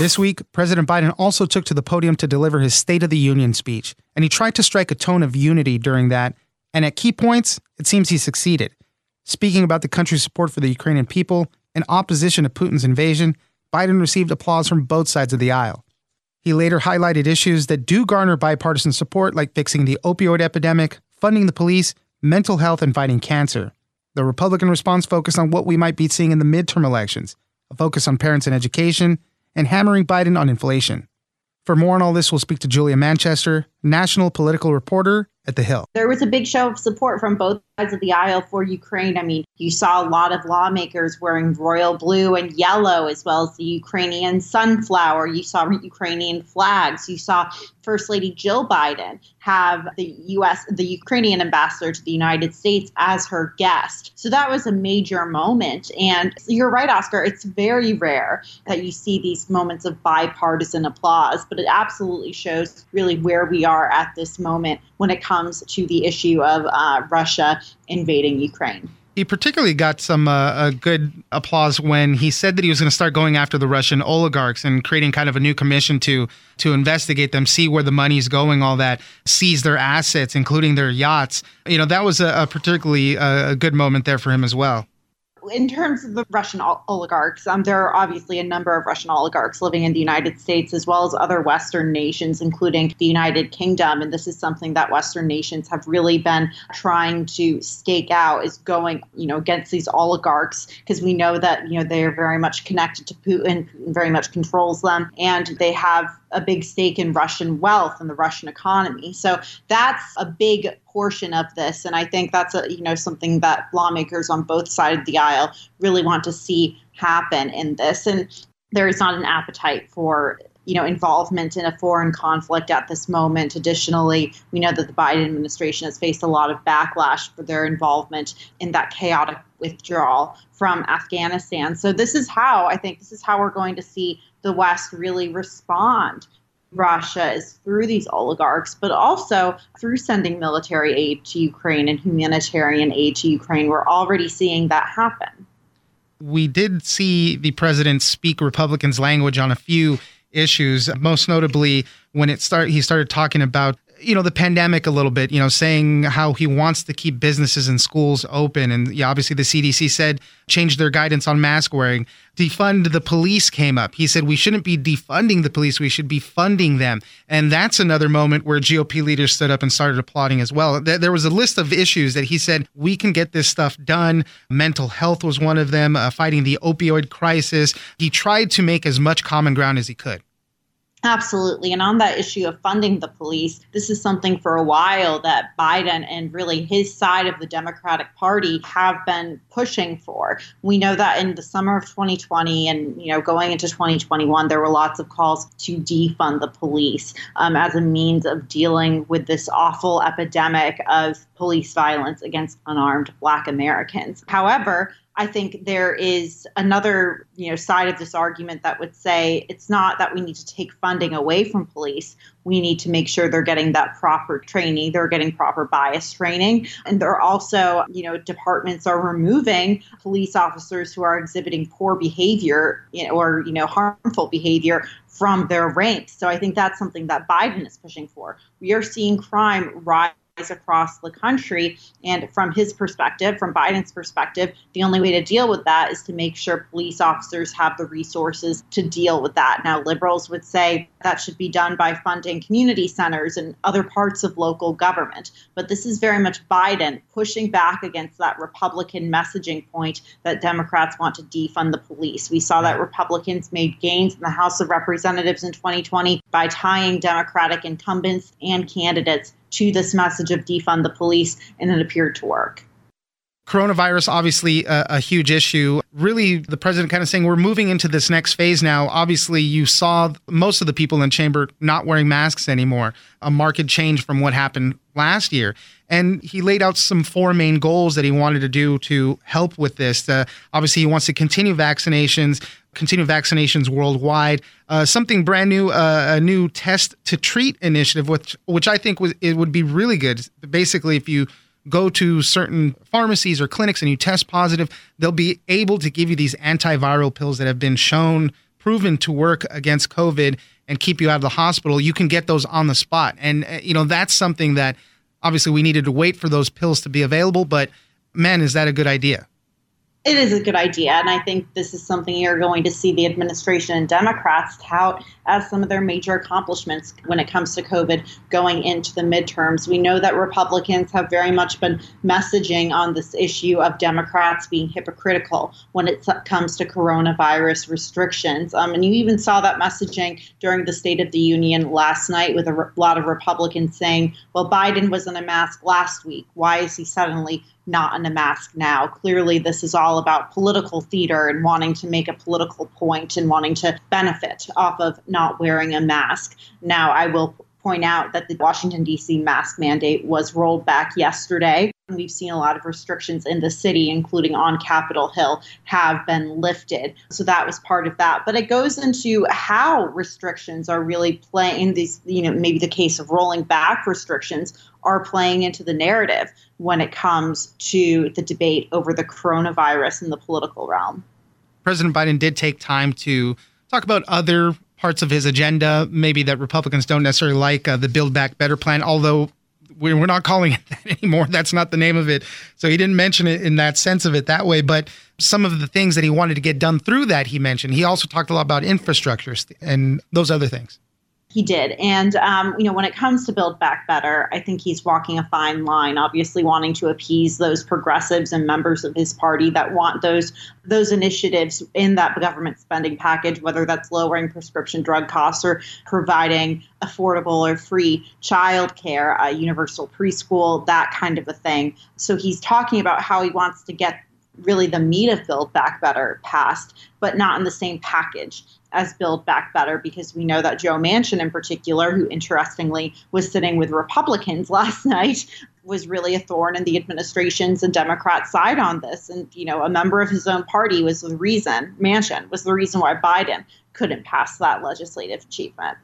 This week, President Biden also took to the podium to deliver his State of the Union speech, and he tried to strike a tone of unity during that, and at key points, it seems he succeeded. Speaking about the country's support for the Ukrainian people and opposition to Putin's invasion, Biden received applause from both sides of the aisle. He later highlighted issues that do garner bipartisan support, like fixing the opioid epidemic, funding the police, mental health, and fighting cancer. The Republican response focused on what we might be seeing in the midterm elections a focus on parents and education, and hammering Biden on inflation. For more on all this, we'll speak to Julia Manchester, national political reporter at The Hill. There was a big show of support from both sides of the aisle for Ukraine. I mean, you saw a lot of lawmakers wearing royal blue and yellow, as well as the Ukrainian sunflower. You saw Ukrainian flags. You saw First Lady Jill Biden have the U.S., the Ukrainian ambassador to the United States as her guest. So that was a major moment. And you're right, Oscar. It's very rare that you see these moments of bipartisan applause, but it absolutely shows really where we are at this moment when it comes to the issue of uh, Russia invading Ukraine. He particularly got some uh, good applause when he said that he was going to start going after the Russian oligarchs and creating kind of a new commission to to investigate them, see where the money's going, all that, seize their assets, including their yachts. You know, that was a, a particularly uh, a good moment there for him as well in terms of the Russian oligarchs, um, there are obviously a number of Russian oligarchs living in the United States as well as other Western nations, including the United Kingdom. And this is something that Western nations have really been trying to stake out is going, you know, against these oligarchs because we know that, you know, they are very much connected to Putin, Putin very much controls them, and they have a big stake in Russian wealth and the Russian economy. So that's a big portion of this, and I think that's a you know something that lawmakers on both sides of the aisle really want to see happen in this. And there is not an appetite for you know involvement in a foreign conflict at this moment. Additionally, we know that the Biden administration has faced a lot of backlash for their involvement in that chaotic withdrawal from Afghanistan. So this is how I think this is how we're going to see the West really respond. Russia is through these oligarchs, but also through sending military aid to Ukraine and humanitarian aid to Ukraine. We're already seeing that happen. We did see the president speak Republicans' language on a few issues, most notably when it start he started talking about you know the pandemic a little bit you know saying how he wants to keep businesses and schools open. And yeah, obviously the cdc said change their guidance on mask wearing. Defund the police came up. He said we shouldn't be defunding the police we should be funding them. And that's another moment where gop leaders stood up and started applauding as well. There was a list of issues that he said we can get this stuff done. Mental health was one of them uh, fighting the opioid crisis. He tried to make as much common ground as he could Absolutely. And on that issue of funding the police, this is something for a while that Biden and really his side of the Democratic Party have been pushing for. We know that in the summer of 2020 and you know going into 2021, there were lots of calls to defund the police um, as a means of dealing with this awful epidemic of police violence against unarmed Black Americans. However, I think there is another, you know, side of this argument that would say it's not that we need to take funding away from police. We need to make sure they're getting that proper training, they're getting proper bias training, and they're also, you know, departments are removing police officers who are exhibiting poor behavior you know, or you know harmful behavior from their ranks. So I think that's something that Biden is pushing for. We are seeing crime rise across the country. And from his perspective, from Biden's perspective, the only way to deal with that is to make sure police officers have the resources to deal with that. Now, liberals would say that should be done by funding community centers and other parts of local government. But this is very much Biden pushing back against that Republican messaging point that Democrats want to defund the police. We saw that Republicans made gains in the House of Representatives in 2020 by tying Democratic incumbents and candidates to this message of defund the police, and it appeared to work. Coronavirus obviously a, a, huge issue. Really the president kind of saying we're moving into this next phase now. Obviously you saw most of the people in chamber not wearing masks anymore a marked change from what happened last year. And he laid out some four main goals that he wanted to do to help with this. Uh, obviously he wants to continue vaccinations continue vaccinations worldwide. Uh, something brand new uh, a new test to treat initiative which which i think was it would be really good. Basically if you go to certain pharmacies or clinics and you test positive, they'll be able to give you these antiviral pills that have been shown, proven to work against COVID and keep you out of the hospital. You can get those on the spot. And, uh, you know, that's something that obviously we needed to wait for those pills to be available. But man, is that a good idea? It is a good idea. And I think this is something you're going to see the administration and Democrats tout as some of their major accomplishments when it comes to COVID going into the midterms. We know that Republicans have very much been messaging on this issue of Democrats being hypocritical when it comes to coronavirus restrictions. Um, and you even saw that messaging during the State of the Union last night with a re- lot of Republicans saying, well, Biden was in a mask last week. Why is he suddenly not in a mask now. Clearly, this is all about political theater and wanting to make a political point and wanting to benefit off of not wearing a mask. Now, I will point out that the Washington, D.C. mask mandate was rolled back yesterday. We've seen a lot of restrictions in the city, including on Capitol Hill, have been lifted. So that was part of that. But it goes into how restrictions are really playing these, you know, maybe the case of rolling back restrictions are playing into the narrative when it comes to the debate over the coronavirus in the political realm. President Biden did take time to talk about other parts of his agenda, maybe that Republicans don't necessarily like, uh, the Build Back Better plan, although we're not calling it that anymore. That's not the name of it. So he didn't mention it in that sense of it that way. But some of the things that he wanted to get done through that, he mentioned. He also talked a lot about infrastructure and those other things. He did. And, um, you know, when it comes to Build Back Better, I think he's walking a fine line, obviously wanting to appease those progressives and members of his party that want those those initiatives in that government spending package, whether that's lowering prescription drug costs or providing affordable or free child care, uh, universal preschool, that kind of a thing. So he's talking about how he wants to get really the meat of Build Back Better passed, but not in the same package as Build Back Better, because we know that Joe Manchin, in particular, who interestingly was sitting with Republicans last night, was really a thorn in the administration's and Democrat side on this. And, you know, a member of his own party was the reason, Manchin was the reason why Biden couldn't pass that legislative achievement.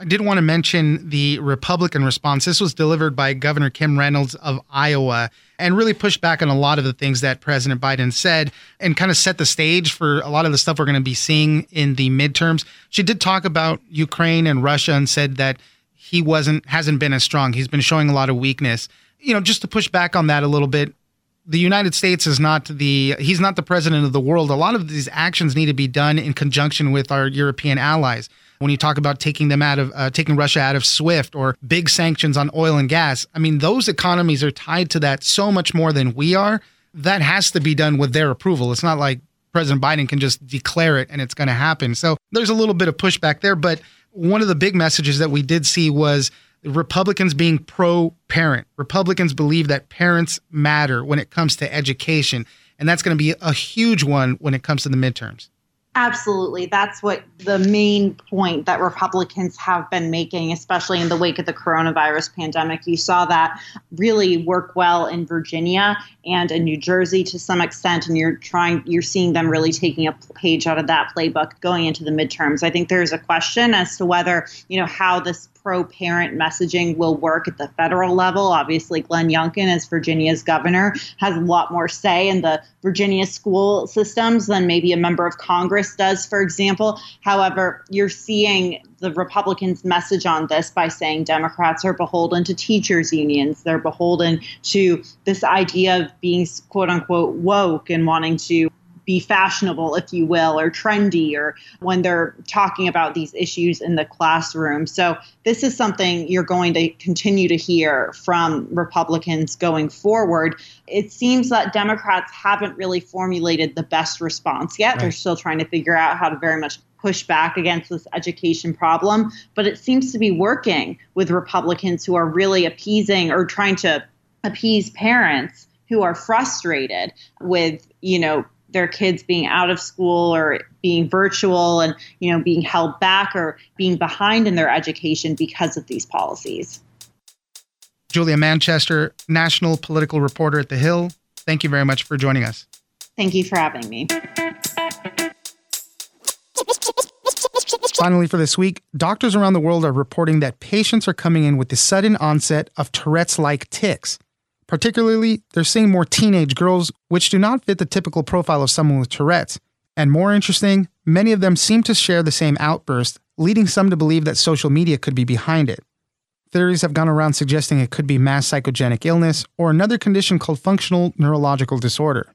I did want to mention the Republican response. This was delivered by Governor Kim Reynolds of Iowa and really pushed back on a lot of the things that President Biden said and kind of set the stage for a lot of the stuff we're going to be seeing in the midterms. She did talk about Ukraine and Russia and said that he wasn't hasn't been as strong. He's been showing a lot of weakness. You know, just to push back on that a little bit, the United States is not the he's not the president of the world. A lot of these actions need to be done in conjunction with our European allies when you talk about taking them out of uh, taking Russia out of SWIFT or big sanctions on oil and gas. I mean, those economies are tied to that so much more than we are. That has to be done with their approval. It's not like President Biden can just declare it and it's going to happen. So there's a little bit of pushback there. But one of the big messages that we did see was Republicans being pro parent. Republicans believe that parents matter when it comes to education. And that's going to be a huge one when it comes to the midterms. Absolutely. That's what the main point that Republicans have been making, especially in the wake of the coronavirus pandemic. You saw that really work well in Virginia and in New Jersey to some extent, and you're trying you're seeing them really taking a page out of that playbook going into the midterms. I think there's a question as to whether, you know, how this pro parent messaging will work at the federal level. Obviously, Glenn Youngkin, as Virginia's governor, has a lot more say in the Virginia school systems than maybe a member of Congress does, for example. However, you're seeing the Republicans' message on this by saying Democrats are beholden to teachers' unions. They're beholden to this idea of being quote unquote woke and wanting to be fashionable, if you will, or trendy, or when they're talking about these issues in the classroom. So, this is something you're going to continue to hear from Republicans going forward. It seems that Democrats haven't really formulated the best response yet. Right. They're still trying to figure out how to very much push back against this education problem, but it seems to be working with Republicans who are really appeasing or trying to appease parents who are frustrated with, you know, their kids being out of school or being virtual and you know being held back or being behind in their education because of these policies. Julia Manchester, national political reporter at The Hill. Thank you very much for joining us. Thank you for having me. Finally, for this week, doctors around the world are reporting that patients are coming in with the sudden onset of Tourette's like tics. Particularly, they're seeing more teenage girls, which do not fit the typical profile of someone with Tourette's. And more interesting, many of them seem to share the same outburst, leading some to believe that social media could be behind it. Theories have gone around suggesting it could be mass psychogenic illness or another condition called functional neurological disorder.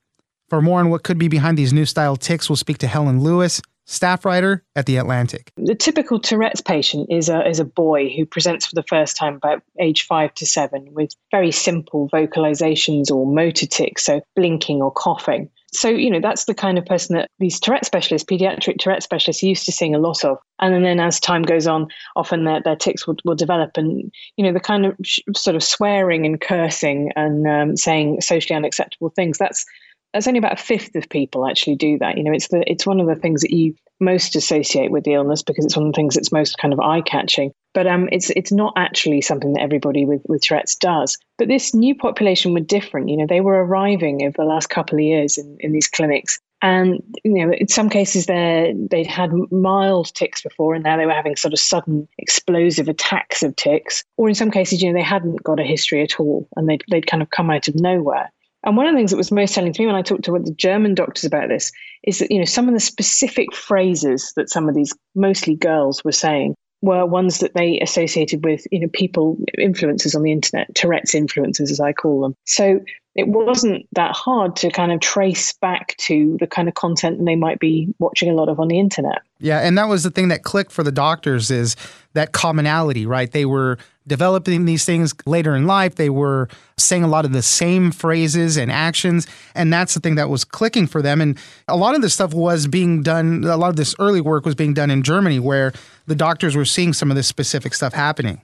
For more on what could be behind these new style tics, we'll speak to Helen Lewis, staff writer at The Atlantic. The typical Tourette's patient is a, is a boy who presents for the first time about age five to seven with very simple vocalizations or motor tics, so blinking or coughing. So, you know, that's the kind of person that these Tourette specialists, pediatric Tourette specialists, used to seeing a lot of. And then as time goes on, often their, their tics will, will develop. And, you know, the kind of sh- sort of swearing and cursing and um, saying socially unacceptable things, that's that's only about a fifth of people actually do that. You know, it's the it's one of the things that you most associate with the illness because it's one of the things that's most kind of eye catching. But um, it's it's not actually something that everybody with with Tourette's does. But this new population were different. You know, they were arriving over the last couple of years in, in these clinics. And you know, in some cases, they they'd had mild tics before, and now they were having sort of sudden explosive attacks of tics. Or in some cases, you know, they hadn't got a history at all, and they'd they'd kind of come out of nowhere. And one of the things that was most telling to me when I talked to the German doctors about this is that, you know, some of the specific phrases that some of these mostly girls were saying were ones that they associated with, you know, people, influencers on the internet, Tourette's influencers, as I call them. So it wasn't that hard to kind of trace back to the kind of content they might be watching a lot of on the internet. Yeah, and that was the thing that clicked for the doctors is that commonality, right? They were developing these things later in life. They were saying a lot of the same phrases and actions. And that's the thing that was clicking for them. And a lot of this stuff was being done, a lot of this early work was being done in Germany, where the doctors were seeing some of this specific stuff happening.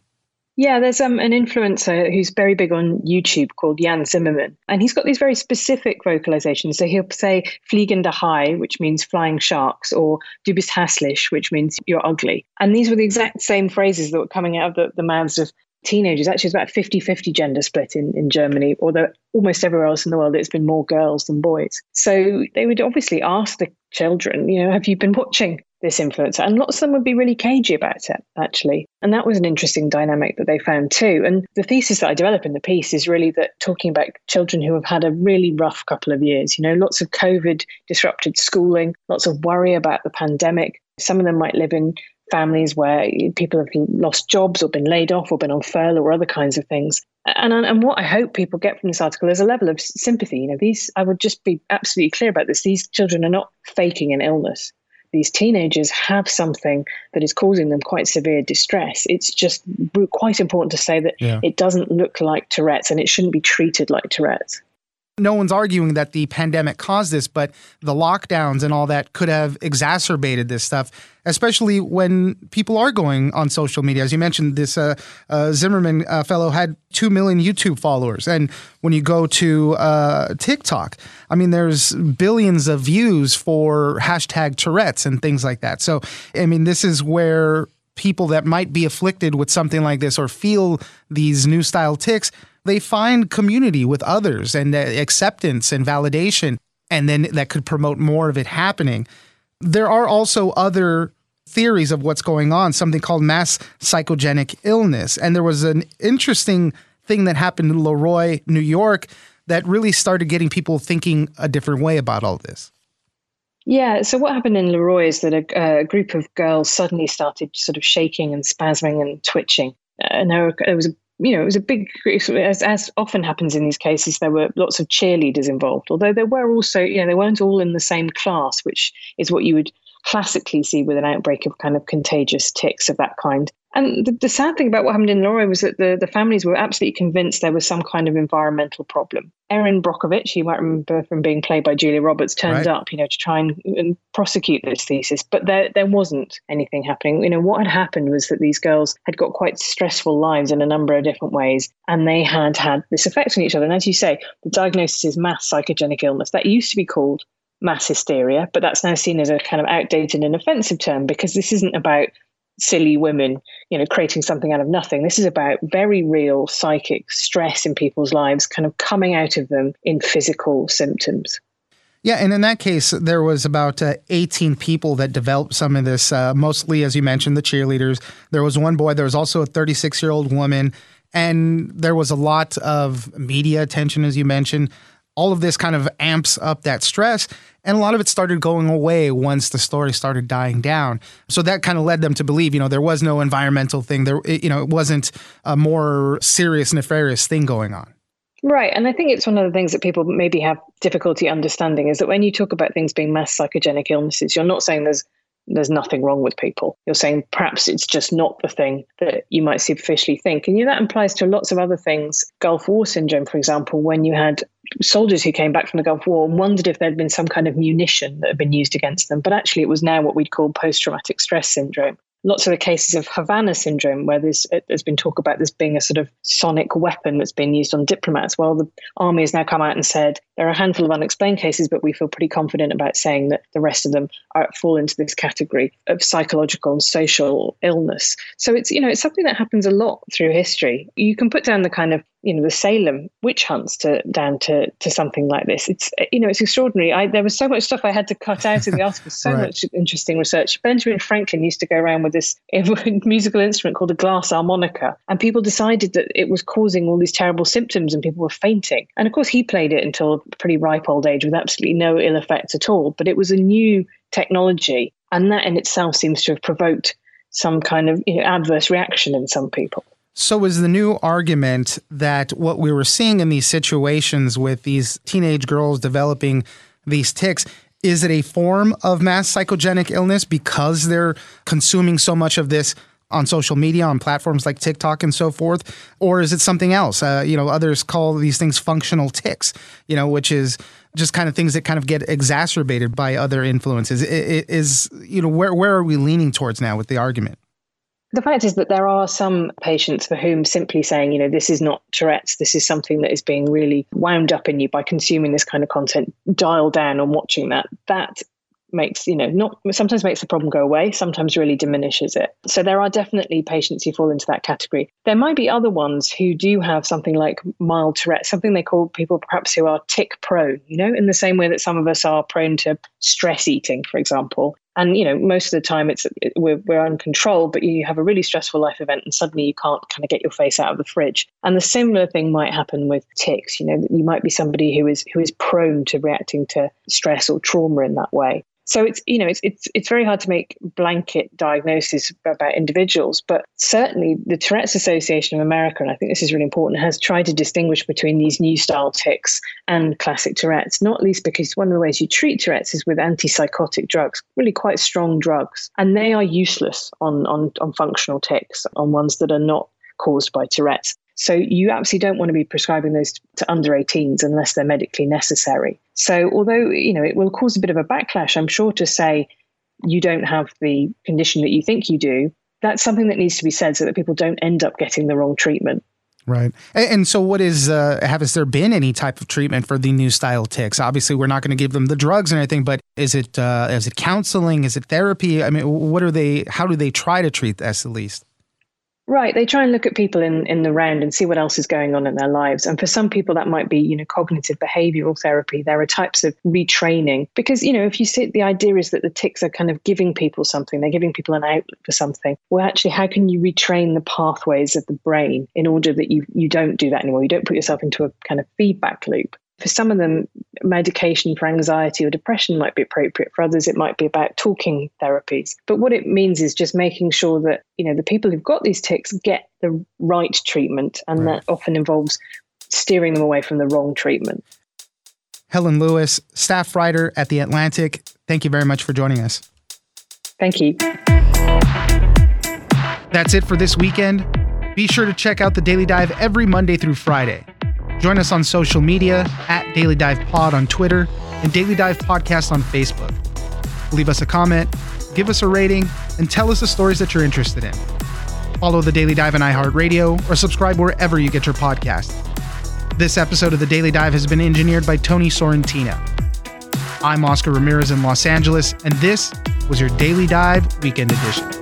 Yeah, there's um, an influencer who's very big on YouTube called Jan Zimmermann, and he's got these very specific vocalizations. So he'll say "fliegende Hai," which means flying sharks, or "du bist hässlich," which means you're ugly. And these were the exact same phrases that were coming out of the, the mouths of teenagers. Actually, it's about 50 50 gender split in, in Germany, although almost everywhere else in the world it's been more girls than boys. So they would obviously ask the children, you know, have you been watching this influencer? And lots of them would be really cagey about it, actually. And that was an interesting dynamic that they found too. And the thesis that I develop in the piece is really that talking about children who have had a really rough couple of years, you know, lots of COVID disrupted schooling, lots of worry about the pandemic. Some of them might live in families where people have lost jobs or been laid off or been on furlough or other kinds of things. And, and what I hope people get from this article is a level of sympathy. You know, these, I would just be absolutely clear about this. These children are not faking an illness. These teenagers have something that is causing them quite severe distress. It's just quite important to say that yeah. it doesn't look like Tourette's and it shouldn't be treated like Tourette's no one's arguing that the pandemic caused this, but the lockdowns and all that could have exacerbated this stuff, especially when people are going on social media. As you mentioned, this uh, uh, Zimmermann uh, fellow had 2 million YouTube followers. And when you go to uh, TikTok, I mean, there's billions of views for hashtag Tourette's and things like that. So, I mean, this is where people that might be afflicted with something like this or feel these new style tics they find community with others and acceptance and validation, and then that could promote more of it happening. There are also other theories of what's going on, something called mass psychogenic illness. And there was an interesting thing that happened in Le Roy, New York, that really started getting people thinking a different way about all this. Yeah. So what happened in Le Roy is that a, a group of girls suddenly started sort of shaking and spasming and twitching. Uh, and there was a you know, it was a big, as, as often happens in these cases, there were lots of cheerleaders involved, although there were also, you know, they weren't all in the same class, which is what you would classically see with an outbreak of kind of contagious tics of that kind. And the, the, sad thing about what happened in Le Roy was that the, the families were absolutely convinced there was some kind of environmental problem. Erin Brockovich, you might remember from being played by Julia Roberts, turned right. up, you know, to try and, and, prosecute this thesis, but there there wasn't anything happening. You know, what had happened was that these girls had got quite stressful lives in a number of different ways, and they had had this effect on each other. And as you say, the diagnosis is mass psychogenic illness. That used to be called mass hysteria, but that's now seen as a kind of outdated and offensive term because this isn't about silly women, you know, creating something out of nothing. This is about very real psychic stress in people's lives kind of coming out of them in physical symptoms. Yeah, and in that case, there was about uh, 18 people that developed some of this, uh, mostly, as you mentioned, the cheerleaders. There was one boy, there was also a 36 year old woman, and there was a lot of media attention, as you mentioned. All of this kind of amps up that stress. And a lot of it started going away once the story started dying down. So that kind of led them to believe, you know, there was no environmental thing. There, you know, it wasn't a more serious, nefarious thing going on. Right. And I think it's one of the things that people maybe have difficulty understanding is that when you talk about things being mass psychogenic illnesses, you're not saying there's there's nothing wrong with people. You're saying perhaps it's just not the thing that you might superficially think. And you know, that applies to lots of other things. Gulf War syndrome, for example, when you had soldiers who came back from the Gulf War and wondered if there'd been some kind of munition that had been used against them. But actually, it was now what we'd call post traumatic stress syndrome lots of the cases of Havana syndrome, where there's, uh, there's been talk about this being a sort of sonic weapon that's been used on diplomats. Well, the army has now come out and said there are a handful of unexplained cases, but we feel pretty confident about saying that the rest of them are, fall into this category of psychological and social illness. So it's you know it's something that happens a lot through history. You can put down the kind of you know the Salem witch hunts to down to to something like this. It's you know it's extraordinary. I, there was so much stuff I had to cut out of the article. So right. much interesting research. Benjamin Franklin used to go around with this musical instrument called a glass harmonica, and people decided that it was causing all these terrible symptoms, and people were fainting. And of course, he played it until pretty ripe old age with absolutely no ill effects at all. But it was a new technology, and that in itself seems to have provoked some kind of you know, adverse reaction in some people. So, is the new argument that what we were seeing in these situations with these teenage girls developing these tics is it a form of mass psychogenic illness because they're consuming so much of this on social media, on platforms like TikTok and so forth, or is it something else? Uh, you know, others call these things functional tics. You know, which is just kind of things that kind of get exacerbated by other influences. It, it is you know where where are we leaning towards now with the argument? The fact is that there are some patients for whom simply saying, you know, this is not Tourette's, this is something that is being really wound up in you by consuming this kind of content, dial down on watching that. That makes you know not sometimes makes the problem go away sometimes really diminishes it. So there are definitely patients who fall into that category. There might be other ones who do have something like mild tourette something they call people perhaps who are tic prone you know in the same way that some of us are prone to stress eating for example and you know most of the time it's it, we're, we're uncontrolled but you have a really stressful life event and suddenly you can't kind of get your face out of the fridge and the similar thing might happen with tics you know you might be somebody who is who is prone to reacting to stress or trauma in that way so it's you know it's it's it's very hard to make blanket diagnoses about individuals, but certainly the Tourette's Association of America, and I think this is really important, has tried to distinguish between these new style tics and classic Tourette's. Not least because one of the ways you treat Tourette's is with antipsychotic drugs, really quite strong drugs, and they are useless on on on functional tics, on ones that are not caused by Tourette's. So you absolutely don't want to be prescribing those to under 18s unless they're medically necessary. So although, you know, it will cause a bit of a backlash, I'm sure to say you don't have the condition that you think you do, that's something that needs to be said so that people don't end up getting the wrong treatment. Right. And, so, what is, uh, has there been any type of treatment for the new style tics? Obviously, we're not going to give them the drugs and anything, but is it, uh, is it counseling? Is it therapy? I mean, what are they, how do they try to treat this at least? Right. They try and look at people in, in the round and see what else is going on in their lives. And for some people, that might be, you know, cognitive behavioral therapy. There are types of retraining because, you know, if you see the idea is that the tics are kind of giving people something, they're giving people an outlet for something. Well, actually, how can you retrain the pathways of the brain in order that you, you don't do that anymore? You don't put yourself into a kind of feedback loop. For some of them, medication for anxiety or depression might be appropriate. For others, it might be about talking therapies. But what it means is just making sure that, you know, the people who've got these tics get the right treatment. And right. that often involves steering them away from the wrong treatment. Helen Lewis, staff writer at The Atlantic, thank you very much for joining us. Thank you. That's it for this weekend. Be sure to check out the Daily Dive every Monday through Friday. Join us on social media at Daily Dive Pod on Twitter and Daily Dive Podcast on Facebook. Leave us a comment, give us a rating, and tell us the stories that you're interested in. Follow the Daily Dive on iHeartRadio or subscribe wherever you get your podcast. This episode of the Daily Dive has been engineered by Tony Sorrentino. I'm Oscar Ramirez in Los Angeles, and this was your Daily Dive Weekend Edition.